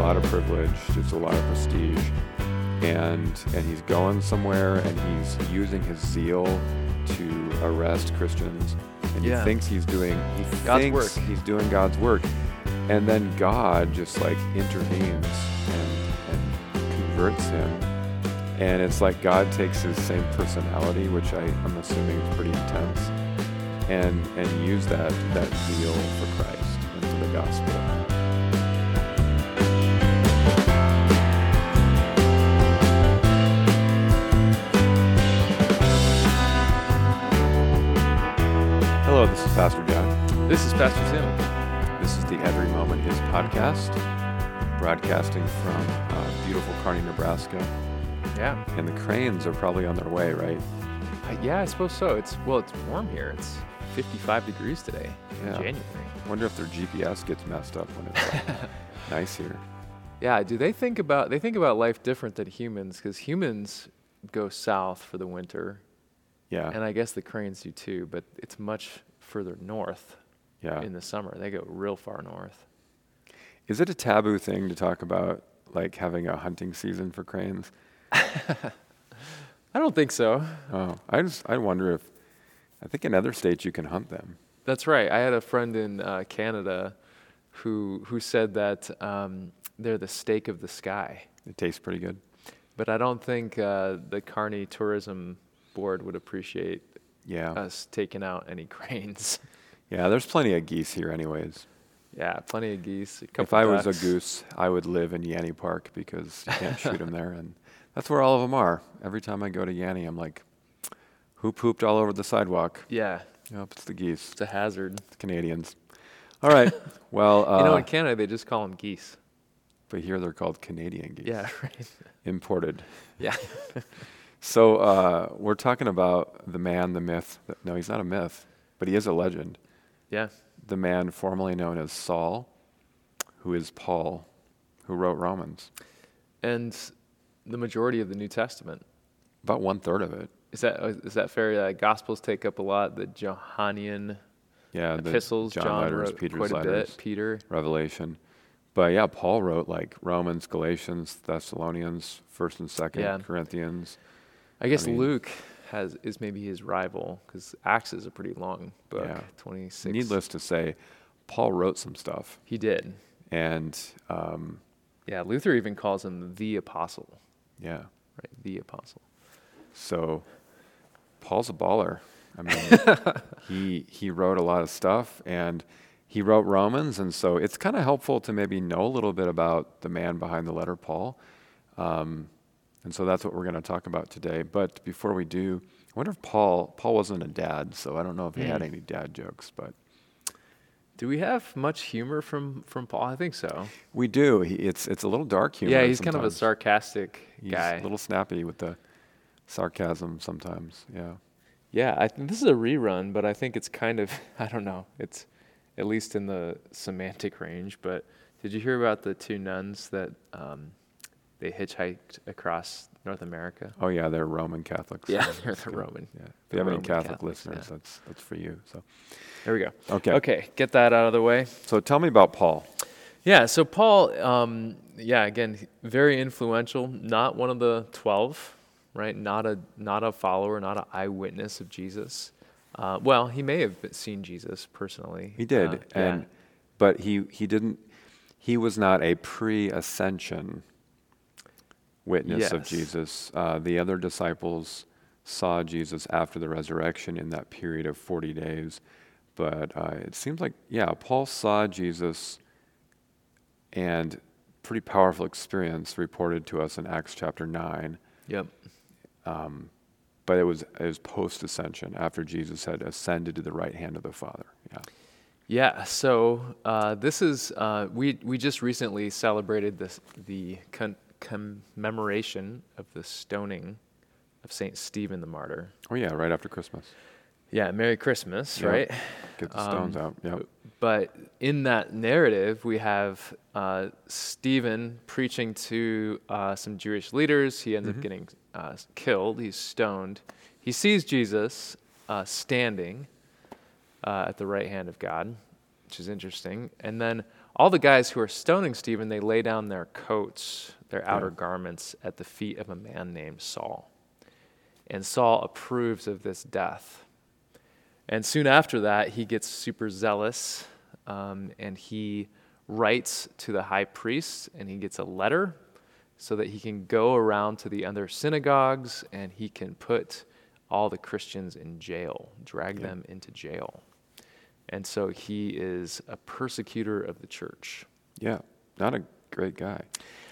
lot of privilege, just a lot of prestige, and and he's going somewhere, and he's using his zeal to arrest Christians, and Yeah. he thinks he's doing he God's thinks work. he's doing God's work, and then God just like intervenes and, and converts him, and it's like God takes his same personality, which I, I'm assuming is pretty intense, and and use that that zeal for Christ and for the gospel. Hello, this is Pastor John. This is Pastor Tim. This is the Every Moment Is podcast, broadcasting from uh, beautiful Kearney, Nebraska. Yeah. And the cranes are probably on their way, right? Uh, yeah, I suppose so. It's well, it's warm here. It's 55 degrees today in Yeah. January. wonder if their GPS gets messed up when it's nice here. Yeah, do they think about they think about life different than humans because humans go south for the winter, Yeah, and I guess the cranes do too, but it's much further north yeah. in the summer. They go real far north. Is it a taboo thing to talk about, like having a hunting season for cranes? I don't think so. Oh, I just I wonder if I think in other states you can hunt them. That's right. I had a friend in uh, Canada who who said that um, they're the steak of the sky. It tastes pretty good. But I don't think uh, the Kearney Tourism Board would appreciate Yeah, us taking out any cranes. yeah. There's plenty of geese here, anyways. yeah, plenty of geese. If I was a goose, I would live in Yanney Park because you can't shoot them there, and that's where all of them are. Every time I go to Yanny, I'm like, who pooped all over the sidewalk? Yeah, Yep, it's the geese, it's a hazard. it's Canadians. All right, well, uh, you know, in Canada they just call them geese. but here they're called Canadian geese, Yeah, right. imported. Yeah. So uh, we're talking about the man, the myth. No, he's not a myth, but he is a legend. Yeah. The man formerly known as Saul, who is Paul, who wrote Romans. And the majority of the New Testament. About one third of it. Is that is that fair? Uh, Gospels take up a lot. The Johannine Yeah, the epistles, John, John, letters, wrote Peter's quite a letters, bit. Peter. Revelation. But yeah, Paul wrote like Romans, Galatians, Thessalonians, First and Second Yeah. Corinthians. I guess mean- Luke has is maybe his rival because Acts is a pretty long book. Yeah. Twenty six. Needless to say, Paul wrote some stuff, He did. and um, Yeah, Luther even calls him the apostle. yeah, Right, the apostle. so Paul's a baller. I mean, he he wrote a lot of stuff, and he wrote Romans, and so it's kind of helpful to maybe know a little bit about the man behind the letter Paul. Um, and so that's what we're going to talk about today. But before we do, I wonder if Paul Paul wasn't a dad, so I don't know if he had Mm. any dad jokes, but Do we have much humor from from Paul? I think so. we do. He, it's it's a little dark humor. yeah, he's kind of a sarcastic He's guy. a little snappy with the sarcasm sometimes. Yeah. Yeah, I think this is a rerun, but I think it's kind of I don't know. It's at least in the semantic range. But did you hear about the two nuns that um, they hitchhiked across North America? Oh yeah, they're Roman Catholics. Yeah, so they're the good. Roman. Yeah. If you have any Catholic Catholics, listeners, yeah. that's that's for you. So There we go. okay. Okay, get that out of the way. So tell me about Paul. Yeah, so Paul, um, yeah, again, very influential. Not one of the twelve, right? Not a not a follower, not an eyewitness of Jesus. Uh, well, he may have seen Jesus personally. He did, Uh, yeah. but he he didn't. He was not a pre-ascension witness of Jesus. Uh, the other disciples saw Jesus after the resurrection in that period of forty days, but uh, it seems like yeah, Paul saw Jesus, and pretty powerful experience reported to us in Acts chapter nine. Yep. Um, but it was it was post ascension after Jesus had ascended to the right hand of the Father. Yeah. Yeah. So uh, this is uh, we we just recently celebrated this the con- commemoration of the stoning of Saint Stephen the martyr. Oh yeah, right after Christmas. Yeah. Merry Christmas, Yeah. right? Get the stones Um, out. Yeah. But in that narrative, we have uh, Stephen preaching to uh, some Jewish leaders. He ends Mhm. up getting uh, killed. He's stoned. He sees Jesus uh, standing uh, at the right hand of God, which is interesting. And then all the guys who are stoning Stephen, they lay down their coats, their outer Yeah. garments, at the feet of a man named Saul. And Saul approves of this death. And soon after that, he gets super zealous um, and he writes to the high priest and he gets a letter so that he can go around to the other synagogues and he can put all the Christians in jail, drag Yeah. them into jail. And so he is a persecutor of the church. Yeah, not a great guy.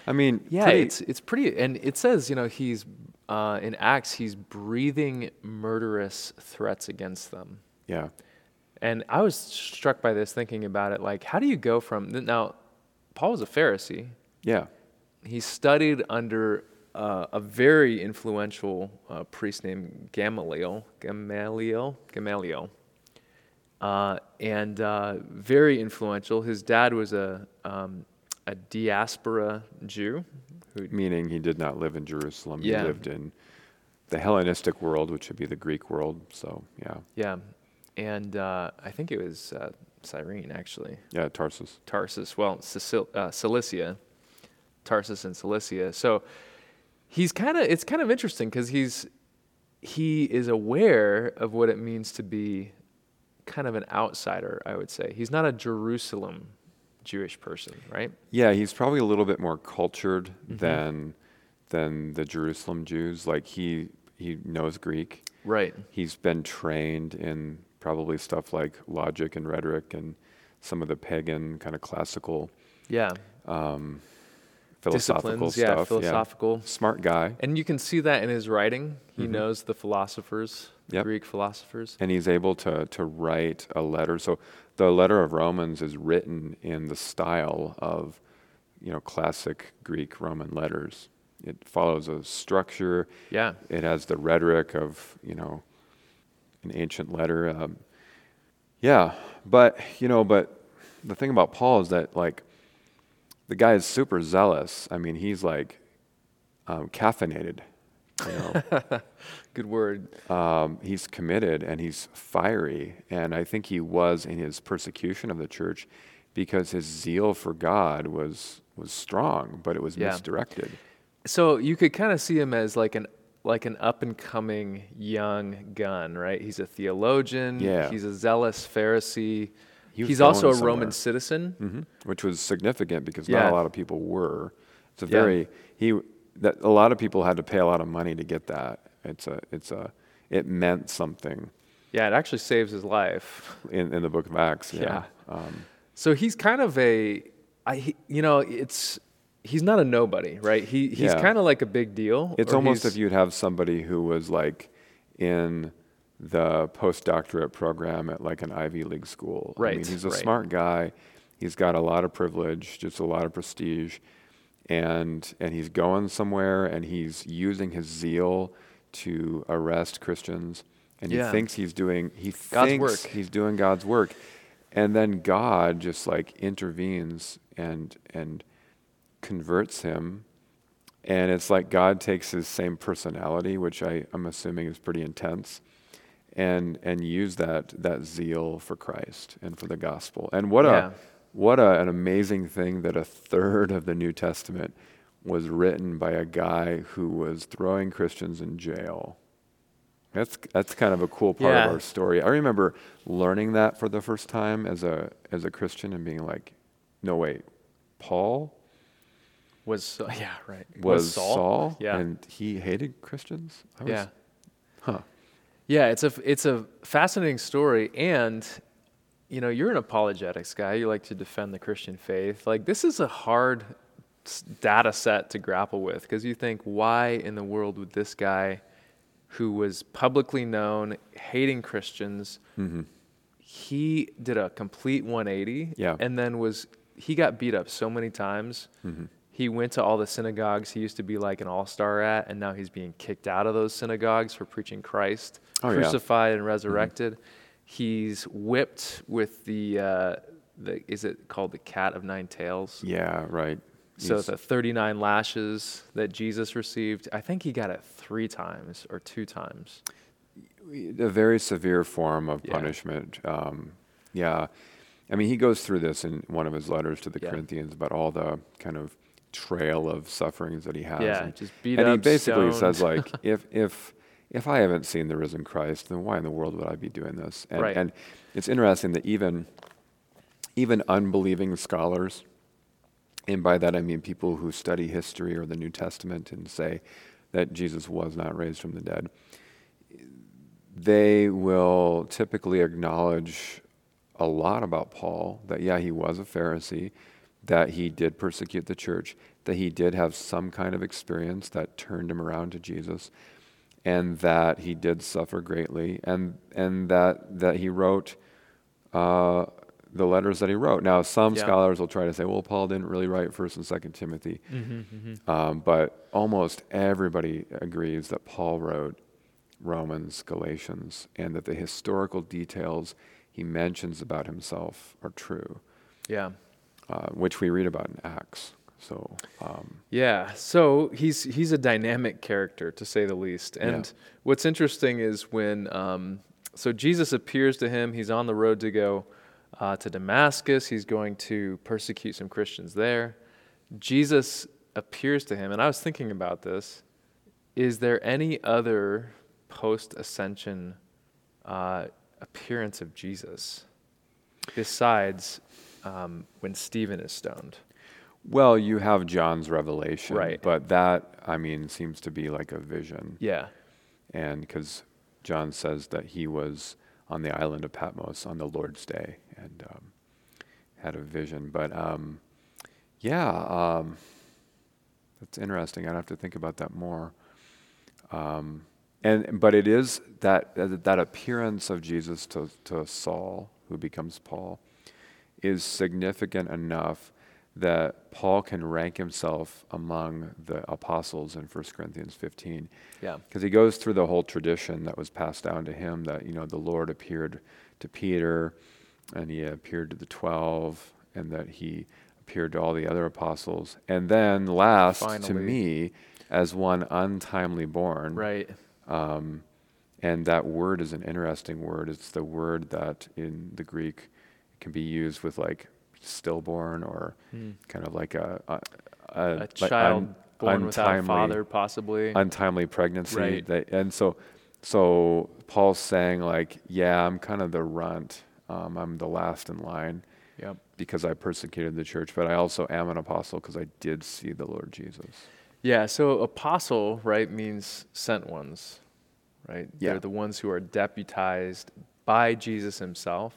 I mean, Yeah, pretty- it's it's pretty, and it says you know he's uh, in Acts he's breathing murderous threats against them. yeah, And I was struck by this, thinking about it. Like, how do you go from now? Paul was a Pharisee. yeah, He studied under uh, a very influential uh, priest named Gamaliel. Gamaliel. Gamaliel. Uh, and uh, very influential. His dad was a um, a diaspora Jew who meaning he did not live in Jerusalem. Yeah. He lived in the Hellenistic world, which would be the Greek world. So yeah, Yeah, and uh, I think it was uh, Cyrene actually, yeah, Tarsus. Tarsus. Well, Sicil- uh, Cilicia, Tarsus and Cilicia. So he's kind of it's kind of interesting because he's he is aware of what it means to be kind of an outsider. I would say he's not a Jerusalem Jewish person, right? Yeah, he's probably a little bit more cultured Mm-hmm. than than the Jerusalem Jews. Like he he knows Greek. Right. He's been trained in probably stuff like logic and rhetoric and some of the pagan kind of classical Yeah. um, philosophical Disciplines. Yeah. stuff. Philosophical. Smart guy. And you can see that in his writing. He Mhm. knows the philosophers, Yep. Greek philosophers. and he's able to to write a letter. So the letter of Romans is written in the style of you know classic Greek Roman letters. It follows a structure. Yeah. It has the rhetoric of you know an ancient letter. Um, yeah, but you know, but the thing about Paul is that like the guy is super zealous. I mean, he's like um, caffeinated. You know. Good word. um, he's committed and he's fiery. And I think he was in his persecution of the church because his zeal for God was was strong, but it was Yeah. misdirected. So you could kind of see him as like an like an up and coming young gun, right? He's a theologian. Yeah. He's a zealous Pharisee. He He's also a going Roman somewhere. citizen. hmm Which was significant because not a lot of people were. It's a Yeah. very he that a lot of people had to pay a lot of money to get that. It's a it's a it meant something Yeah, it actually saves his life. in, in the book of Acts. Yeah. Yeah. Um, So he's kind of a, I, you know, it's he's not a nobody, right? He he's Yeah. kind of like a big deal. It's almost if you'd have somebody who was like in the postdoctorate program at like an Ivy League school. I mean, Right, he's a right. smart guy. He's got a lot of privilege, just a lot of prestige, and and he's going somewhere, and he's using his zeal to arrest Christians, and Yeah. he thinks he's doing he God's thinks work. he's doing God's work, and then God just like intervenes and and converts him and it's like God takes his same personality, which I, I'm assuming is pretty intense, and and use that that zeal for Christ and for the gospel. And what Yeah. a what a, an amazing thing that a third of the New Testament was written by a guy who was throwing Christians in jail. That's that's kind of a cool part Yeah. of our story. I remember learning that for the first time as a as a Christian and being like, no wait, Paul was yeah right was, Saul, yeah and he hated Christians. I was, yeah huh? yeah it's a it's a fascinating story and you know you're an apologetics guy you like to defend the Christian faith like this is a hard data set to grapple with because you think why in the world would this guy who was publicly known hating Christians hmm he did a complete 180 Yeah. and then was he got beat up so many times hmm he went to all the synagogues he used to be like an all-star at and now he's being kicked out of those synagogues for preaching christ Oh, yeah. Mm-hmm. crucified and resurrected he's whipped with the uh, the is it called the cat of nine tails Yeah, right. so He's- the 39 lashes that jesus received i think he got it three times or two times a very severe form of Yeah. punishment. Um, yeah, I mean, he goes through this in one of his letters to the Yeah. Corinthians about all the kind of trail of sufferings that he has. Yeah, and, just beat and he basically stoned. says like, if if if I haven't seen the risen Christ, then why in the world would I be doing this? And, Right. and it's interesting that even even unbelieving scholars, and by that I mean people who study history or the New Testament and say that Jesus was not raised from the dead, they will typically acknowledge a lot about Paul that, yeah, he was a Pharisee, that he did persecute the church, that he did have some kind of experience that turned him around to Jesus, and that he did suffer greatly, and, and that, that he wrote uh, the letters that he wrote. Now, some Yeah. scholars will try to say, well, Paul didn't really write 1st and 2nd Timothy. Mm-hmm, Um, but almost everybody agrees that Paul wrote Romans, Galatians, and that the historical details he mentions about himself are true, Yeah. uh, which we read about in Acts. So, um, Yeah, so he's he's a dynamic character to say the least. And Yeah. what's interesting is when um, so Jesus appears to him. He's on the road to go uh, to Damascus. He's going to persecute some Christians there. Jesus appears to him, and I was thinking about this. Is there any other post ascension uh, appearance of Jesus besides um, when Stephen is stoned? Well, you have John's revelation, Right. but that, I mean, seems to be like a vision. Yeah. And because John says that he was on the island of Patmos on the Lord's day and um, had a vision. But um, yeah, um, that's interesting. I'd have to think about that more. Um, and but it is that that that appearance of Jesus to, to Saul, who becomes Paul, is significant enough that Paul can rank himself among the apostles in 1 Corinthians 15 Yeah. because he goes through the whole tradition that was passed down to him that you know the lord appeared to peter and he appeared to the 12 and that he appeared to all the other apostles and then last to me as one untimely born Right. um, and that word is an interesting word it's the word that in the greek can be used with like stillborn or Hmm. kind of like a a, a like child un- born without a father, possibly. untimely pregnancy. Right. That, and so, so Paul's saying like, yeah, I'm kind of the runt. Um, I'm the last in line yep. because I persecuted the church, but I also am an apostle because I did see the Lord Jesus. Yeah. So apostle, right, means sent ones, right? Yeah. They're the ones who are deputized by Jesus himself.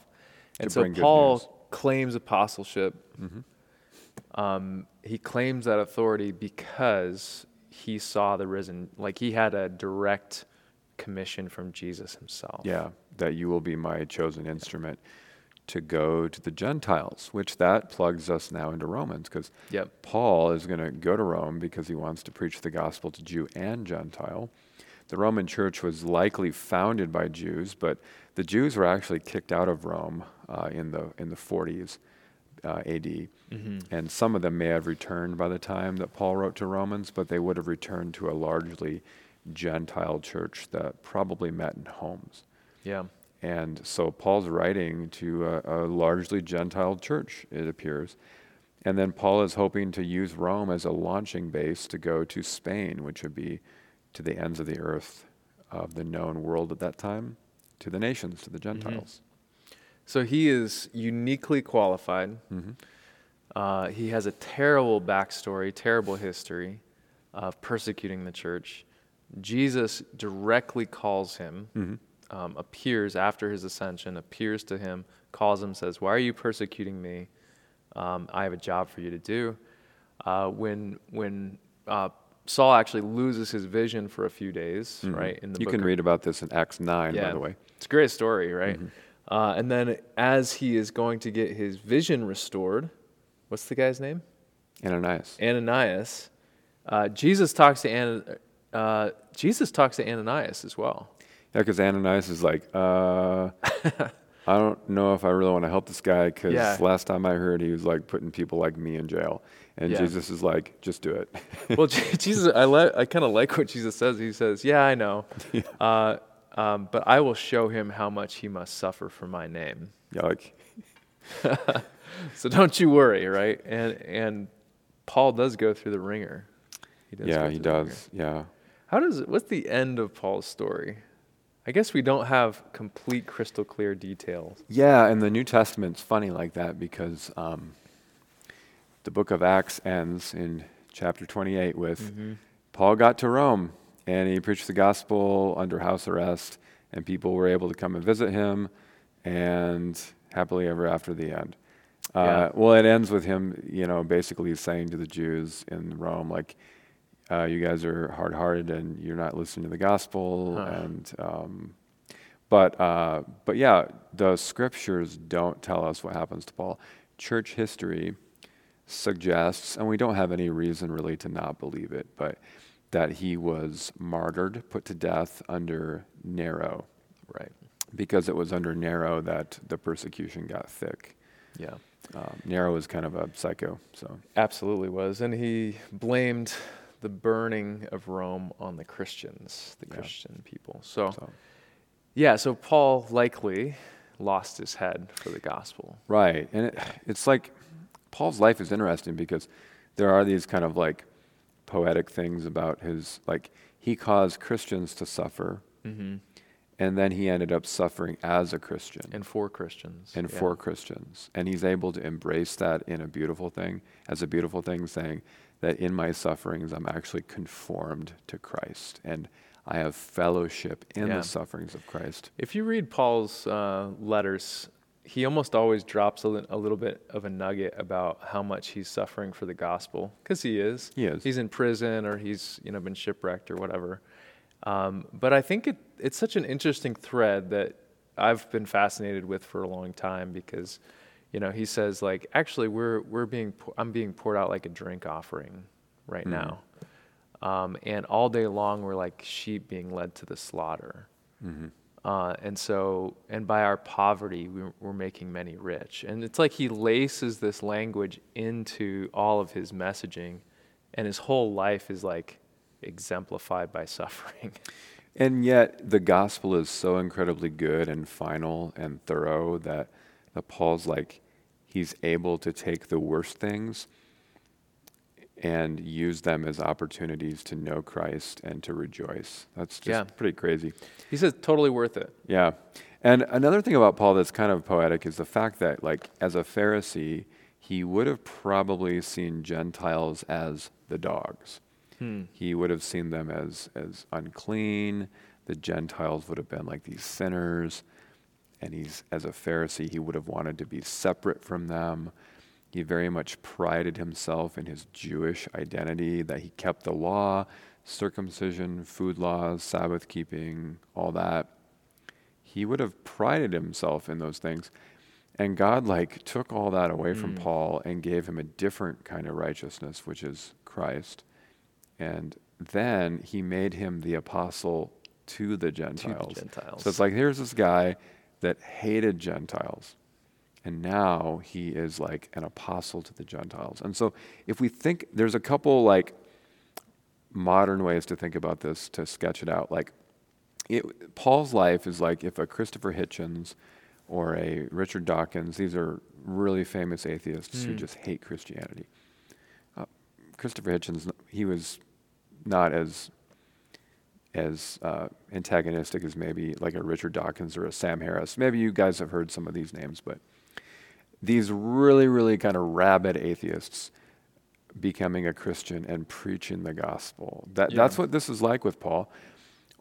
And To so bring good Paul news. Claims apostleship. Mm-hmm. Um, he claims that authority because he saw the risen, like he had a direct commission from Jesus himself. Yeah, that you will be my chosen instrument to go to the Gentiles, which that plugs us now into Romans because Yep. Paul is going to go to Rome because he wants to preach the gospel to Jew and Gentile. The Roman church was likely founded by Jews, but the Jews were actually kicked out of Rome uh, in the in the 40s uh, AD, and some of them may have returned by the time that Paul wrote to Romans, but they would have returned to a largely Gentile church that probably met in homes. Yeah. And so Paul's writing to a, a largely Gentile church, it appears. And then Paul is hoping to use Rome as a launching base to go to Spain, which would be to the ends of the earth of the known world at that time, to the nations, to the Gentiles. So he is uniquely qualified. Mhm. Uh, he has a terrible backstory, terrible history of persecuting the church. Jesus directly calls him, Mhm. um, appears after his ascension, appears to him, calls him, says, Why are you persecuting me? Um, I have a job for you to do. Uh, when when uh, Saul actually loses his vision for a few days, Mhm. right? In the you can of- read about this in Acts 9, by the way. It's a great story, right? Uh, and then as he is going to get his vision restored, what's the guy's name? Ananias. Ananias. Uh, Jesus talks to Ana, uh, Jesus talks to Ananias as well. Yeah, because Ananias is like, uh, I don't know if I really want to help this guy because Yeah. last time I heard he was like putting people like me in jail. And Yeah. Jesus is like, just do it. Well, Jesus, I li- I kind of like what Jesus says. He says, "Yeah, I know, uh, um, but I will show him how much he must suffer for my name." yeah, like, so don't you worry, right? And and Paul does go through the ringer. He does yeah, he does. Yeah. How does what's the end of Paul's story? I guess we don't have complete crystal clear details. Yeah, and the New Testament's funny like that because um, the book of Acts ends in chapter 28 with mm-hmm. Paul got to Rome and he preached the gospel under house arrest, and people were able to come and visit him, and happily ever after the end. Uh, yeah. well, it ends with him, you know, basically saying to the Jews in Rome, like, uh, you guys are hard-hearted and you're not listening to the gospel, huh. and um, but uh, but yeah, the scriptures don't tell us what happens to Paul. Church history suggests, and we don't have any reason really to not believe it, but that he was martyred, put to death under Nero. Right. Because it was under Nero that the persecution got thick. Yeah. Um, Nero was kind of a psycho, so. Absolutely was. And he blamed the burning of Rome on the Christians, the yeah. Christian people. So, so, yeah, so Paul likely lost his head for the gospel. Right. And it, it's like Paul's life is interesting because there are these kind of like poetic things about his like he caused Christians to suffer, mm-hmm. and then he ended up suffering as a Christian and for Christians and yeah. for Christians, and he's able to embrace that in a beautiful thing as a beautiful thing, saying that in my sufferings I'm actually conformed to Christ and. I have fellowship in yeah. the sufferings of Christ. If you read Paul's uh, letters, he almost always drops a, li- a, little bit of a nugget about how much he's suffering for the gospel because he is. He is. He's in prison or he's you know been shipwrecked or whatever. Um, but I think it, it's such an interesting thread that I've been fascinated with for a long time because you know he says like actually we're we're being I'm being poured out like a drink offering right mm. now, um, and all day long we're like sheep being led to the slaughter. Mm-hmm. Uh, and so, and by our poverty, we, we're making many rich. And it's like he laces this language into all of his messaging, and his whole life is like exemplified by suffering. And yet, the gospel is so incredibly good and final and thorough that, that Paul's like, he's able to take the worst things and use them as opportunities to know Christ and to rejoice. That's just yeah. pretty crazy. He says totally worth it. Yeah. And another thing about Paul that's kind of poetic is the fact that like as a Pharisee, he would have probably seen Gentiles as the dogs. Hmm. He would have seen them as as unclean. The Gentiles would have been like these sinners. And he's as a Pharisee, he would have wanted to be separate from them. He very much prided himself in his Jewish identity, that he kept the law, circumcision, food laws, Sabbath keeping, all that. He would have prided himself in those things. And God like took all that away from mm. Paul and gave him a different kind of righteousness, which is Christ. And then he made him the apostle to the Gentiles. To the Gentiles. So it's like here's this guy that hated Gentiles and now he is like an apostle to the Gentiles. And so if we think, there's a couple like modern ways to think about this to sketch it out. Like it, Paul's life is like if a Christopher Hitchens or a Richard Dawkins, these are really famous atheists mm. who hmm. just hate Christianity. Uh, Christopher Hitchens, he was not as as uh, antagonistic as maybe like a Richard Dawkins or a Sam Harris. Maybe you guys have heard some of these names, but these really, really kind of rabid atheists becoming a Christian and preaching the gospel. That, yeah. That's what this is like with Paul.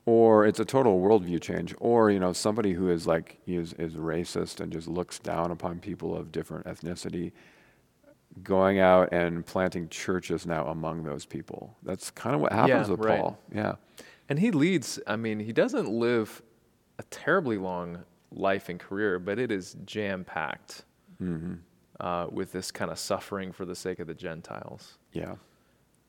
Or it's a total worldview change. Or, you know, somebody who is like, is, is racist and just looks down upon people of different ethnicity, going out and planting churches now among those people. That's kind of what happens yeah, with right. Paul. Yeah. And he leads, I mean, he doesn't live a terribly long life and career, but it is jam packed mm-hmm. uh, with this kind of suffering for the sake of the Gentiles. Yeah.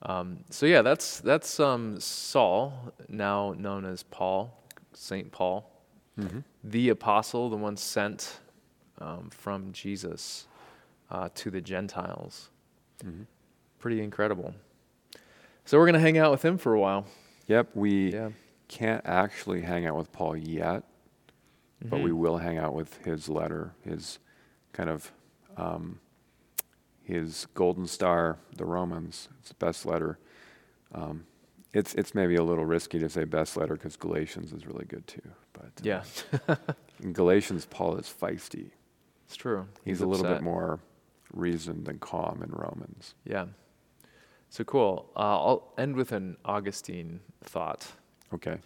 Um, so yeah, that's that's um, Saul, now known as Paul, Saint Paul, mm-hmm. the apostle, the one sent um, from Jesus uh, to the Gentiles. Mm-hmm. Pretty incredible. So we're gonna hang out with him for a while. Yep, we yeah. can't actually hang out with Paul yet, but we mm-hmm. will hang out with his letter, his kind of um, his Golden Star, the Romans. It's the best letter. Um, it's it's maybe a little risky to say best letter because Galatians is really good too. But uh, Yeah, in Galatians, Paul is feisty. it's true. He's, a little bit more reasoned and calm in Romans. Yeah. So cool. Uh, I'll end with an Augustine thought. Okay.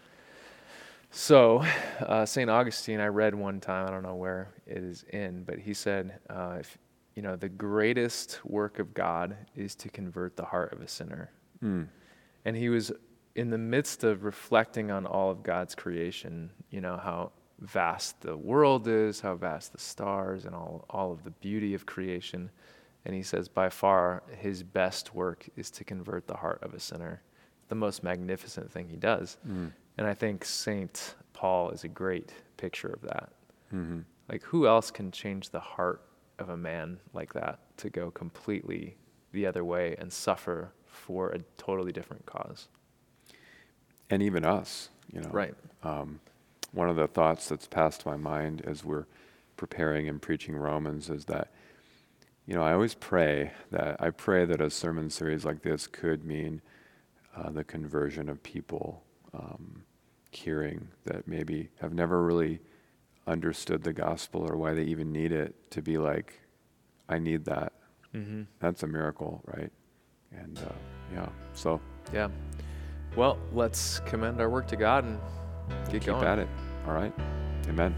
So, uh, St. Augustine, I read one time, I don't know where it is in, but he said, uh, if, you know, the greatest work of God is to convert the heart of a sinner. Mm. And he was in the midst of reflecting on all of God's creation, you know, how vast the world is, how vast the stars, and all, all of the beauty of creation. And he says, by far, his best work is to convert the heart of a sinner. The most magnificent thing he does. Mm. And I think St. Paul is a great picture of that. hmm Like, who else can change the heart of a man like that to go completely the other way and suffer for a totally different cause? And even us, you know. Right. Um, one of the thoughts that's passed my mind as we're preparing and preaching Romans is that, you know, I always pray that I pray that a sermon series like this could mean uh, the conversion of people um, hearing that maybe have never really understood the gospel or why they even need it to be like, I need that. Mm-hmm. That's a miracle, right? And uh, yeah, so Yeah. Well, let's commend our work to God and get keep going. at it. All right. Amen.